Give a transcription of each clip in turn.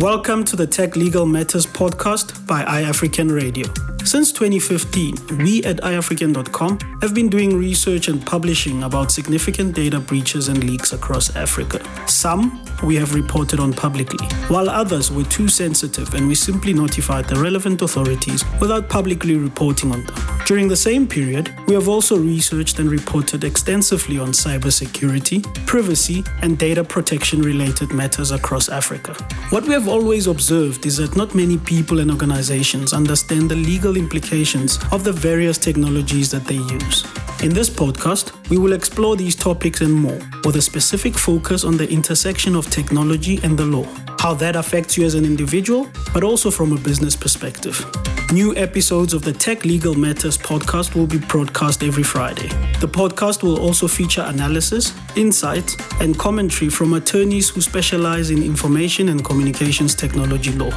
Welcome to the Tech Legal Matters podcast by iAfrikan Radio. Since 2015, we at iAfrikan.com have been doing research and publishing about significant data breaches and leaks across Africa. Some we have reported on publicly, while others were too sensitive and we simply notified the relevant authorities without publicly reporting on them. During the same period, we have also researched and reported extensively on cybersecurity, privacy, and data protection related matters across Africa. What we have always observed is that not many people and organizations understand the legal implications of the various technologies that they use. In this podcast, we will explore these topics and more, with a specific focus on the intersection of technology and the law, how that affects you as an individual, but also from a business perspective. New episodes of the Tech Legal Matters podcast will be broadcast every Friday. The podcast will also feature analysis, insights, and commentary from attorneys who specialize in information and communications technology law.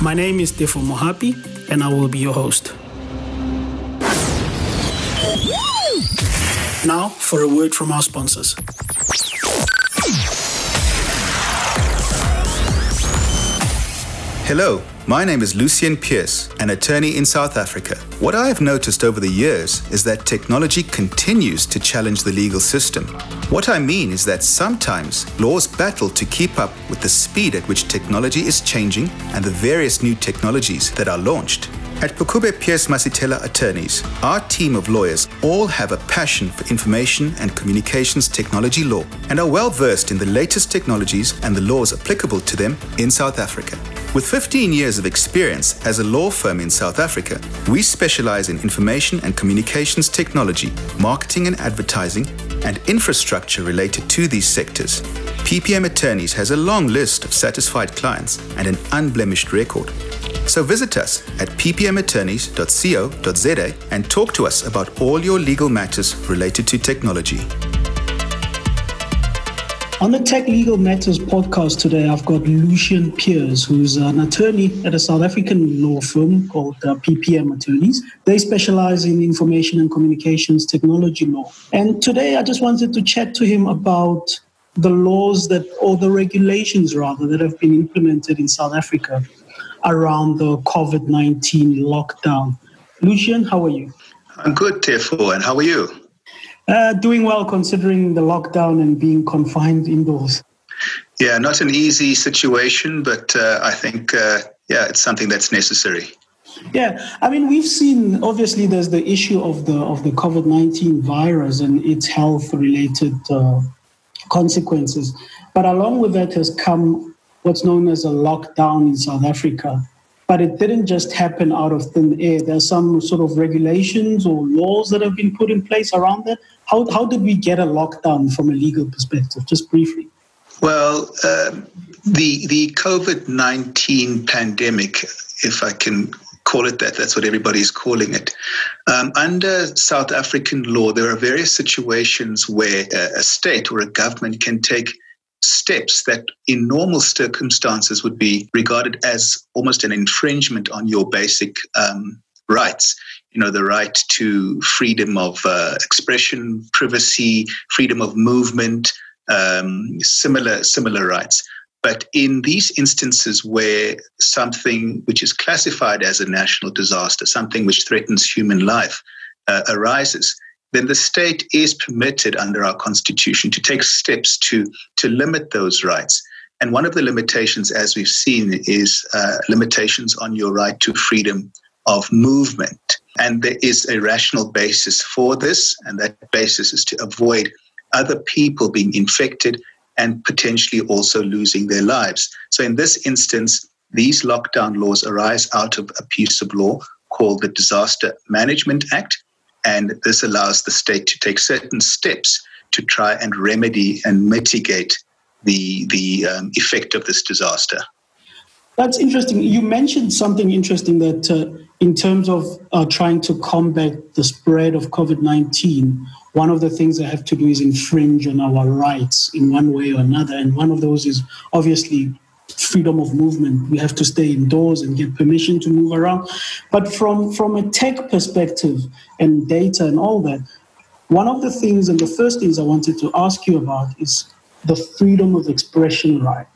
My name is Tefo Mohapi, and I will be your host. Now, for a word from our sponsors. Hello, my name is Lucien Pierce, an attorney in South Africa. What I have noticed over the years is that technology continues to challenge the legal system. What I mean is that sometimes laws battle to keep up with the speed at which technology is changing and the various new technologies that are launched. At Pukubye Pierce Masithela Attorneys, our team of lawyers all have a passion for information and communications technology law and are well versed in the latest technologies and the laws applicable to them in South Africa. With 15 years of experience as a law firm in South Africa, we specialize in information and communications technology, marketing and advertising, and infrastructure related to these sectors. PPM Attorneys has a long list of satisfied clients and an unblemished record. So visit us at ppmattorneys.co.za and talk to us about all your legal matters related to technology. On the Tech Legal Matters podcast today, I've got Lucien Pierce, who's an attorney at a South African law firm called uh, PPM Attorneys. They specialize in information and communications technology law. And today I just wanted to chat to him about the laws that, or the regulations rather, that have been implemented in South Africa around the COVID 19 lockdown. Lucien, how are you? I'm good, Tefo, and how are you? Uh, doing well considering the lockdown and being confined indoors. Yeah, not an easy situation, but uh, I think, uh, yeah, it's something that's necessary. Yeah, I mean, we've seen obviously there's the issue of the of the COVID nineteen virus and its health related uh, consequences, but along with that has come what's known as a lockdown in South Africa. But it didn't just happen out of thin air. There's some sort of regulations or laws that have been put in place around that. How, how did we get a lockdown from a legal perspective? Just briefly. Well, uh, the the COVID nineteen pandemic, if I can call it that, that's what everybody's calling it. Um, under South African law, there are various situations where a, a state or a government can take steps that in normal circumstances would be regarded as almost an infringement on your basic um, rights. You know, the right to freedom of uh, expression, privacy, freedom of movement, um, similar similar rights. But in these instances where something which is classified as a national disaster, something which threatens human life, uh, arises, then the state is permitted under our constitution to take steps to, to limit those rights. And one of the limitations, as we've seen, is uh, limitations on your right to freedom of movement. And there is a rational basis for this, and that basis is to avoid other people being infected and potentially also losing their lives. So, in this instance, these lockdown laws arise out of a piece of law called the Disaster Management Act, and this allows the state to take certain steps to try and remedy and mitigate the, the um, effect of this disaster. That's interesting. You mentioned something interesting that, uh, in terms of uh, trying to combat the spread of COVID 19, one of the things they have to do is infringe on our rights in one way or another. And one of those is obviously freedom of movement. We have to stay indoors and get permission to move around. But from, from a tech perspective and data and all that, one of the things and the first things I wanted to ask you about is the freedom of expression right.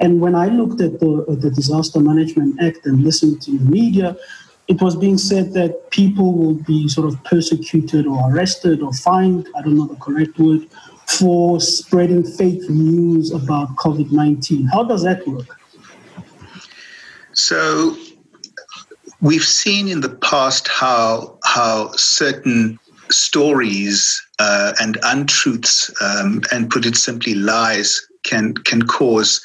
And when I looked at the, uh, the Disaster Management Act and listened to the media, it was being said that people will be sort of persecuted or arrested or fined, I don't know the correct word, for spreading fake news about COVID 19. How does that work? So, we've seen in the past how, how certain stories uh, and untruths, um, and put it simply, lies, can, can cause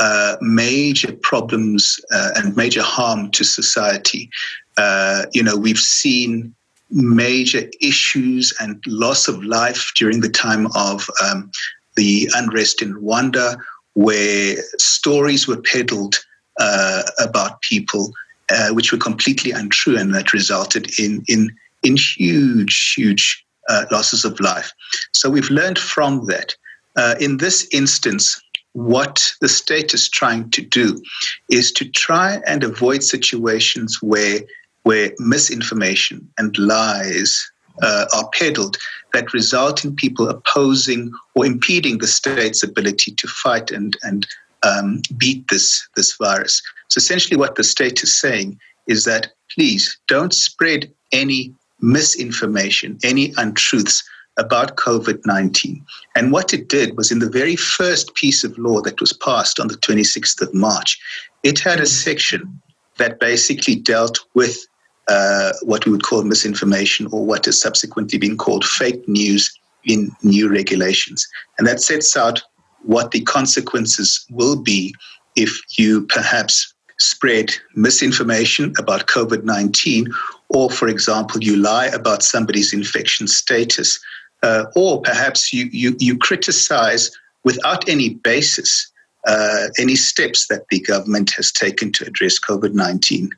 uh, major problems uh, and major harm to society. Uh, you know, we've seen major issues and loss of life during the time of um, the unrest in Rwanda, where stories were peddled uh, about people uh, which were completely untrue, and that resulted in in in huge, huge uh, losses of life. So we've learned from that. Uh, in this instance, what the state is trying to do is to try and avoid situations where where misinformation and lies uh, are peddled that result in people opposing or impeding the state's ability to fight and and um, beat this this virus. So essentially, what the state is saying is that please don't spread any misinformation, any untruths about COVID 19. And what it did was in the very first piece of law that was passed on the 26th of March, it had a section that basically dealt with uh, what we would call misinformation or what has subsequently been called fake news in new regulations. And that sets out what the consequences will be if you perhaps spread misinformation about COVID 19, or, for example, you lie about somebody's infection status, uh, or perhaps you, you, you criticize without any basis uh, any steps that the government has taken to address COVID 19.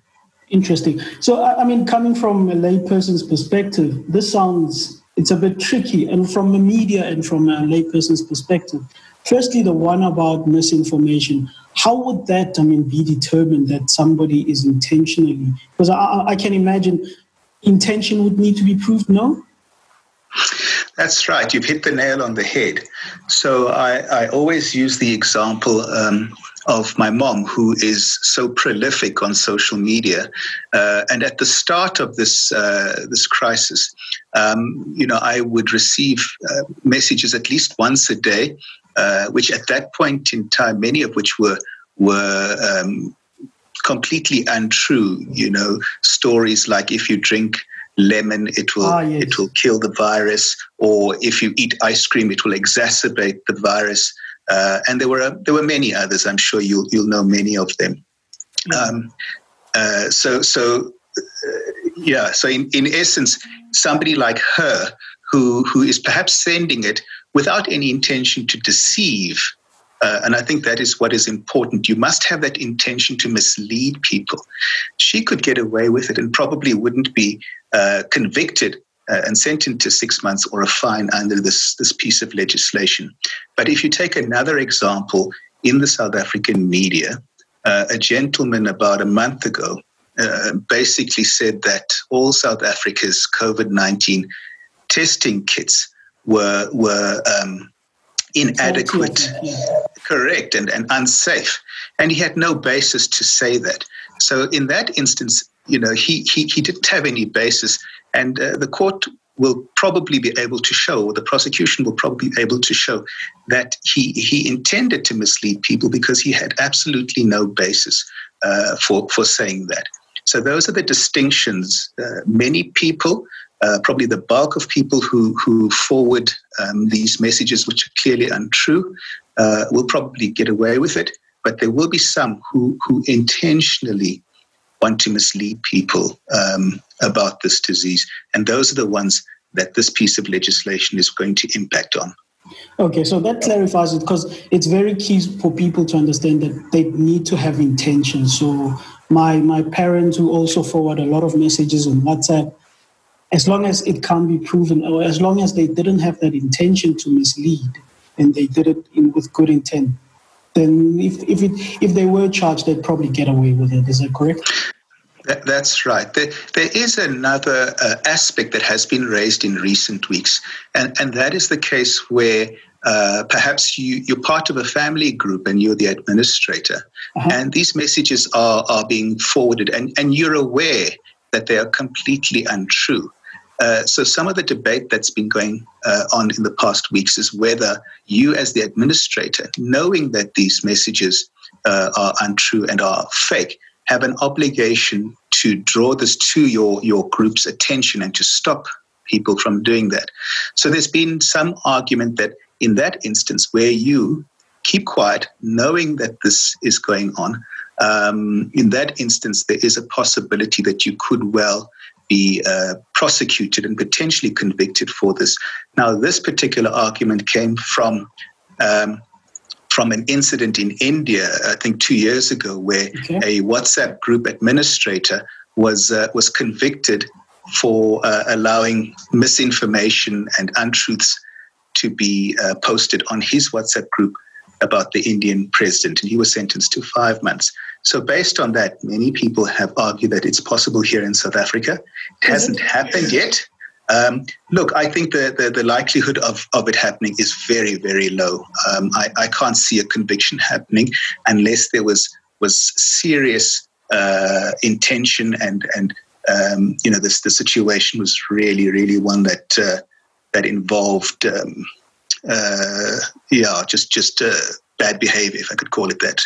Interesting. So, I mean, coming from a layperson's perspective, this sounds it's a bit tricky. And from the media and from a layperson's perspective, firstly, the one about misinformation. How would that, I mean, be determined that somebody is intentionally? Because I, I can imagine intention would need to be proved. No. That's right. You've hit the nail on the head. So I, I always use the example um, of my mom, who is so prolific on social media. Uh, and at the start of this uh, this crisis, um, you know, I would receive uh, messages at least once a day, uh, which at that point in time, many of which were were um, completely untrue. You know, stories like if you drink lemon, it will ah, yes. it will kill the virus, or if you eat ice cream, it will exacerbate the virus. Uh, and there were uh, there were many others. I'm sure you'll you'll know many of them. Um, uh, so so uh, yeah. So in, in essence, somebody like her who who is perhaps sending it without any intention to deceive. Uh, and I think that is what is important. You must have that intention to mislead people. She could get away with it and probably wouldn't be uh, convicted uh, and sentenced to six months or a fine under this, this piece of legislation. But if you take another example in the South African media, uh, a gentleman about a month ago uh, basically said that all South Africa's COVID 19 testing kits were, were um, inadequate, correct, and, and unsafe. And he had no basis to say that. So in that instance, you know, he, he, he didn't have any basis and uh, the court will probably be able to show, or the prosecution will probably be able to show, that he, he intended to mislead people because he had absolutely no basis uh, for, for saying that. So those are the distinctions. Uh, many people, uh, probably the bulk of people who, who forward um, these messages, which are clearly untrue, uh, will probably get away with it. But there will be some who, who intentionally want to mislead people um, about this disease. And those are the ones that this piece of legislation is going to impact on. Okay, so that clarifies it because it's very key for people to understand that they need to have intention. So my my parents who also forward a lot of messages on WhatsApp, as long as it can be proven, or as long as they didn't have that intention to mislead, and they did it in, with good intent, then if if it if they were charged, they'd probably get away with it. Is that correct? That's right. There, there is another uh, aspect that has been raised in recent weeks, and, and that is the case where uh, perhaps you, you're part of a family group and you're the administrator, uh-huh. and these messages are, are being forwarded, and, and you're aware that they are completely untrue. Uh, so, some of the debate that's been going uh, on in the past weeks is whether you, as the administrator, knowing that these messages uh, are untrue and are fake, have an obligation to draw this to your, your group's attention and to stop people from doing that. So, there's been some argument that in that instance, where you keep quiet, knowing that this is going on, um, in that instance, there is a possibility that you could well be uh, prosecuted and potentially convicted for this. Now, this particular argument came from um, from an incident in India, I think two years ago, where okay. a WhatsApp group administrator was uh, was convicted for uh, allowing misinformation and untruths to be uh, posted on his WhatsApp group about the Indian president, and he was sentenced to five months. So, based on that, many people have argued that it's possible here in South Africa. It hasn't happened yet. Um, look, I think the, the, the, likelihood of, of it happening is very, very low. Um, I, I can't see a conviction happening unless there was was serious uh, intention and and um, you know this the situation was really, really one that uh, that involved um, uh, yeah just just uh, bad behavior, if I could call it that.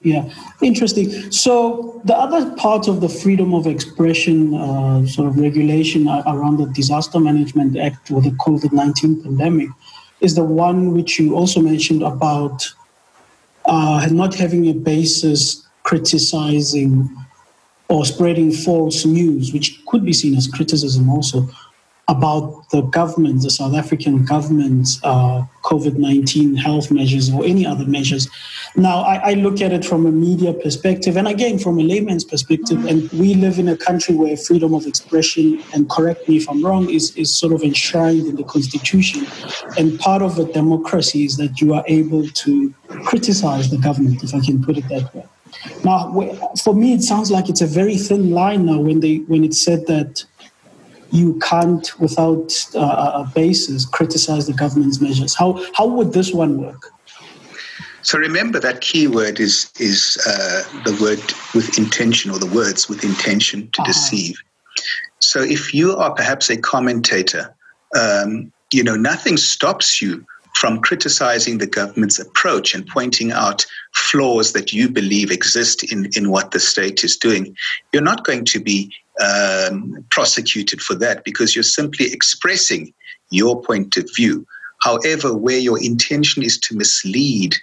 Yeah, interesting. So the other part of the freedom of expression uh, sort of regulation around the Disaster Management Act with the COVID nineteen pandemic is the one which you also mentioned about uh, not having a basis criticizing or spreading false news, which could be seen as criticism also about the government, the South African government's uh, COVID 19 health measures or any other measures. Now, I, I, look at it from a media perspective and again from a layman's perspective. And we live in a country where freedom of expression, and correct me if I'm wrong, is, is sort of enshrined in the constitution. And part of a democracy is that you are able to criticize the government, if I can put it that way. Now, for me, it sounds like it's a very thin line now when they when it's said that you can't, without uh, a basis, criticize the government's measures. How how would this one work? So remember that key word is is uh, the word with intention, or the words with intention to uh-huh. deceive. So if you are perhaps a commentator, um, you know nothing stops you from criticizing the government's approach and pointing out flaws that you believe exist in, in what the state is doing. You're not going to be um, prosecuted for that because you're simply expressing your point of view. However, where your intention is to mislead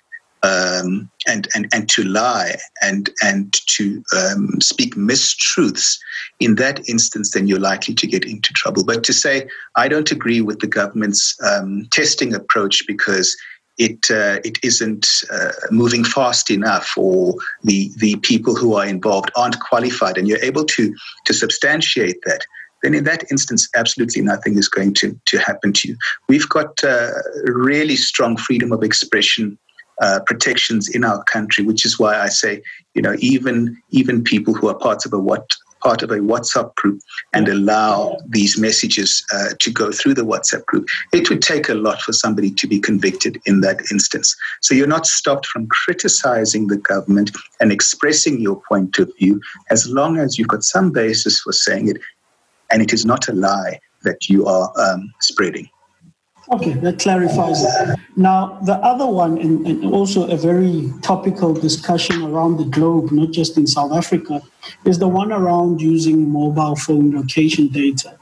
um, and, and, and to lie and, and to um, speak mistruths, in that instance, then you're likely to get into trouble. But to say, I don't agree with the government's um, testing approach because it uh, it isn't uh, moving fast enough, or the the people who are involved aren't qualified, and you're able to to substantiate that. Then, in that instance, absolutely nothing is going to to happen to you. We've got uh, really strong freedom of expression uh, protections in our country, which is why I say, you know, even even people who are parts of a what part of a WhatsApp group and allow these messages uh, to go through the WhatsApp group. It would take a lot for somebody to be convicted in that instance. So you're not stopped from criticizing the government and expressing your point of view as long as you've got some basis for saying it and it is not a lie that you are um, spreading. Okay, that clarifies it. Now, the other one, and, and, also a very topical discussion around the globe, not just in South Africa, is the one around using mobile phone location data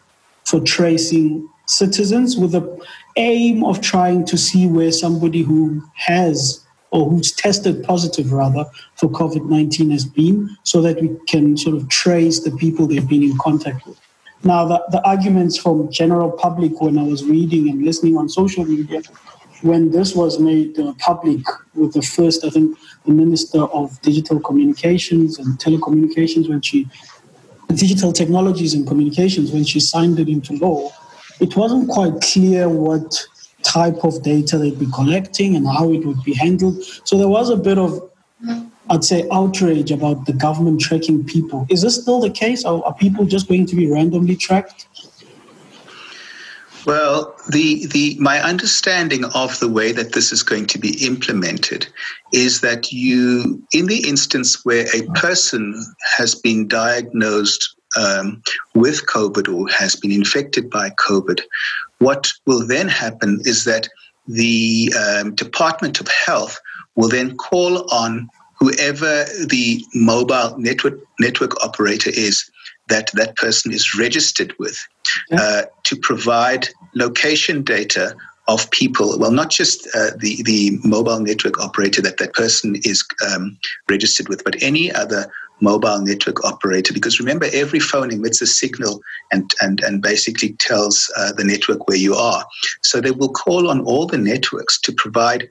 for tracing citizens with the aim of trying to see where somebody who has or who's tested positive rather for COVID 19 has been so that we can sort of trace the people they've been in contact with. Now, the, the arguments from general public when I was reading and listening on social media, when this was made uh, public with the first, I think, the Minister of Digital Communications and Telecommunications, when she, digital technologies and communications, when she signed it into law, it wasn't quite clear what type of data they'd be collecting and how it would be handled. So there was a bit of I'd say, outrage about the government tracking people. Is this still the case? Or are people just going to be randomly tracked? Well, the the my understanding of the way that this is going to be implemented is that you, in the instance where a person has been diagnosed um, with COVID or has been infected by COVID, what will then happen is that the um, Department of Health will then call on whoever the mobile network network operator is that that person is registered with uh, to provide location data of people. Well, not just uh, the the mobile network operator that that person is um, registered with, but any other mobile network operator. Because remember, every phone emits a signal and and and basically tells uh, the network where you are. So they will call on all the networks to provide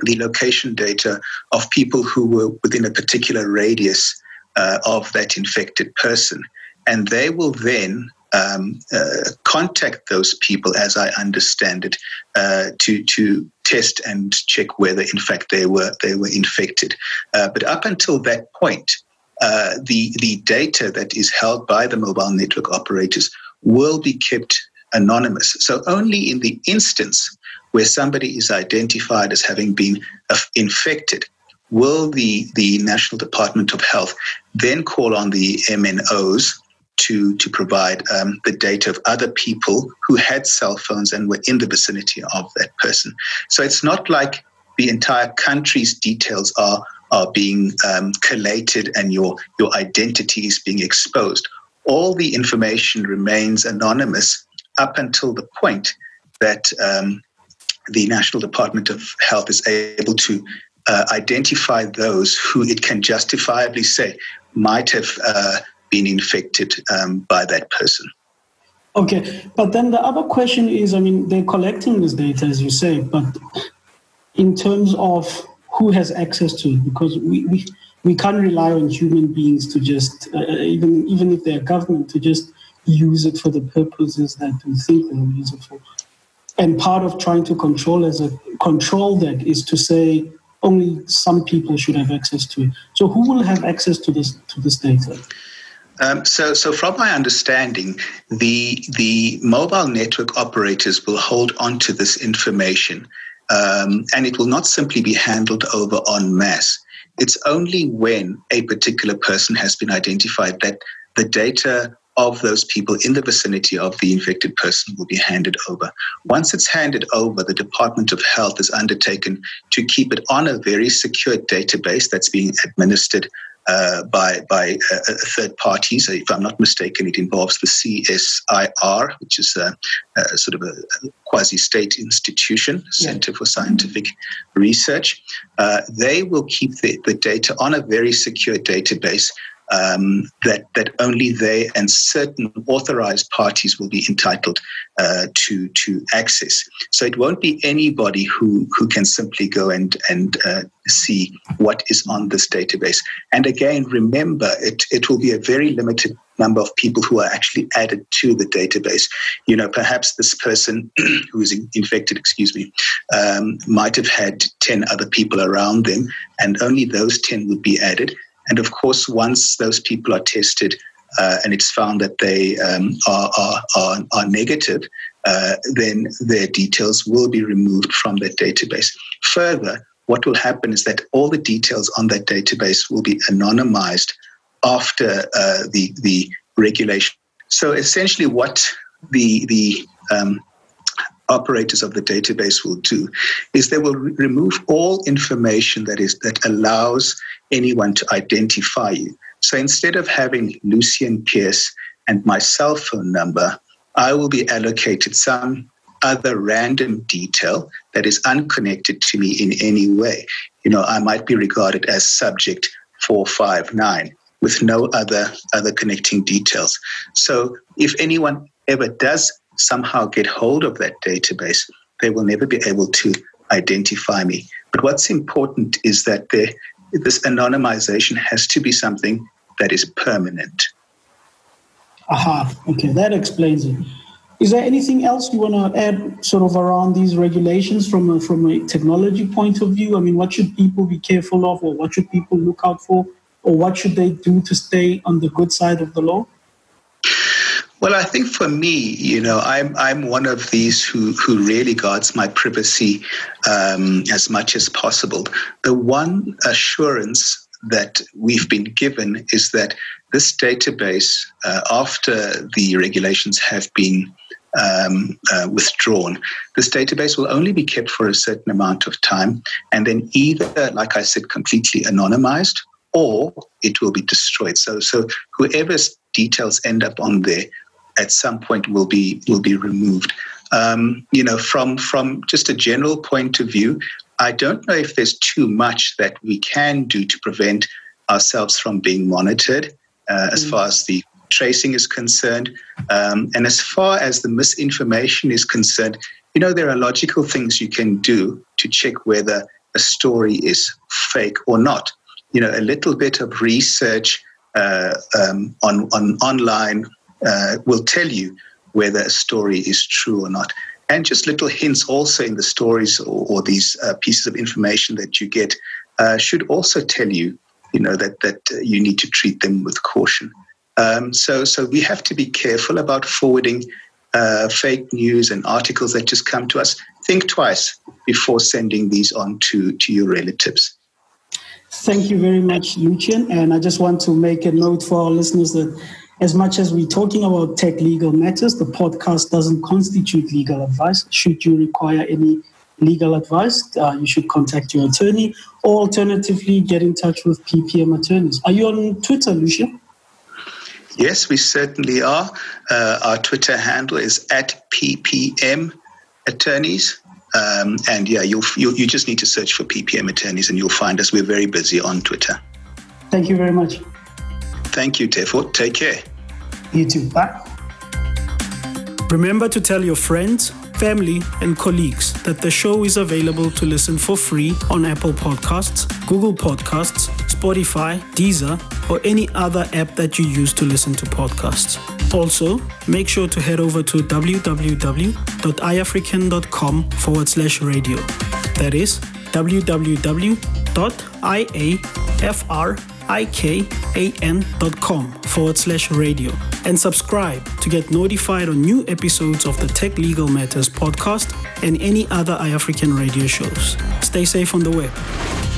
the location data of people who were within a particular radius uh, of that infected person. And they will then um, uh, contact those people, as I understand it, uh, to to test and check whether, in fact, they were they were infected. Uh, but up until that point, uh, the the data that is held by the mobile network operators will be kept anonymous. So only in the instance where somebody is identified as having been uh, infected, will the, the National Department of Health then call on the MNOs to, to provide um, the data of other people who had cell phones and were in the vicinity of that person. So it's not like the entire country's details are, are being um, collated and your, your identity is being exposed. All the information remains anonymous up until the point that um, the National Department of Health is able to uh, identify those who it can justifiably say might have uh, been infected um, by that person. Okay, but then the other question is I mean, they're collecting this data, as you say, but in terms of who has access to it, because we, we, we can't rely on human beings to just, uh, even, even if they're government, to just use it for the purposes that we think they'll use it for and part of trying to control as a control that is to say only some people should have access to it. So who will have access to this to this data? Um, so, so from my understanding, the the mobile network operators will hold on to this information, um, and it will not simply be handled over en masse. It's only when a particular person has been identified that the data of those people in the vicinity of the infected person will be handed over. Once it's handed over, the Department of Health is undertaken to keep it on a very secure database that's being administered uh, by by uh, uh third parties. If I'm not mistaken, it involves the CSIR, which is a, a sort of a quasi-state institution, Center yeah. for Scientific Research. Uh, they will keep the, the data on a very secure database um, that that only they and certain authorized parties will be entitled uh, to to access. So it won't be anybody who who can simply go and and uh, see what is on this database. And again, remember, it it will be a very limited number of people who are actually added to the database. You know, perhaps this person who is infected, excuse me, um, might have had 10 other people around them, and only those 10 would be added. And of course, once those people are tested uh, and it's found that they um, are, are, are, are, negative, uh, then their details will be removed from that database. Further, what will happen is that all the details on that database will be anonymized after uh, the, the regulation. So essentially, what the, the um, operators of the database will do is they will re- remove all information that is that allows anyone to identify you. So instead of having Lucien Pierce and my cell phone number, I will be allocated some other random detail that is unconnected to me in any way. You know, I might be regarded as subject 459 with no other other connecting details. So if anyone ever does somehow get hold of that database, they will never be able to identify me. But what's important is that there this anonymization has to be something that is permanent. Aha, okay, that explains it. Is there anything else you want to add, sort of around these regulations from a, from a technology point of view? I mean, what should people be careful of, or what should people look out for, or what should they do to stay on the good side of the law? Well, I think for me, you know, I'm I'm one of these who who really guards my privacy um, as much as possible. The one assurance that we've been given is that this database, uh, after the regulations have been um, uh, withdrawn, this database will only be kept for a certain amount of time and then either, like I said, completely anonymized or it will be destroyed. So, so whoever's details end up on there at some point will be will be removed. Um, you know, from from just a general point of view, I don't know if there's too much that we can do to prevent ourselves from being monitored uh, as mm. far as the tracing is concerned. Um, and as far as the misinformation is concerned, you know, there are logical things you can do to check whether a story is fake or not. You know, a little bit of research uh, um, on, on online uh, will tell you whether a story is true or not. And just little hints also in the stories or, or these uh, pieces of information that you get uh, should also tell you, you know, that that uh, you need to treat them with caution. Um, so, so we have to be careful about forwarding uh, fake news and articles that just come to us. Think twice before sending these on to, to your relatives. Thank you very much, Lucien. And I just want to make a note for our listeners that as much as we're talking about tech legal matters, the podcast doesn't constitute legal advice. Should you require any legal advice, uh, you should contact your attorney or alternatively get in touch with PPM attorneys. Are you on Twitter, Lucia? Yes, we certainly are. Uh, our Twitter handle is at PPM Attorneys. Um, and yeah, you'll, you you just need to search for PPM Attorneys and you'll find us. We're very busy on Twitter. Thank you very much. Thank you, Tefo. Take care. Bye. Remember to tell your friends family, and colleagues that the show is available to listen for free on Apple Podcasts, Google Podcasts, Spotify, Deezer, or any other app that you use to listen to podcasts. Also, make sure to head over to www.iafrikan.com forward slash radio. That is www.iafr.com ikan.com forward slash radio and subscribe to get notified on new episodes of the Tech Legal Matters podcast and any other iAfrikan radio shows. Stay safe on the web.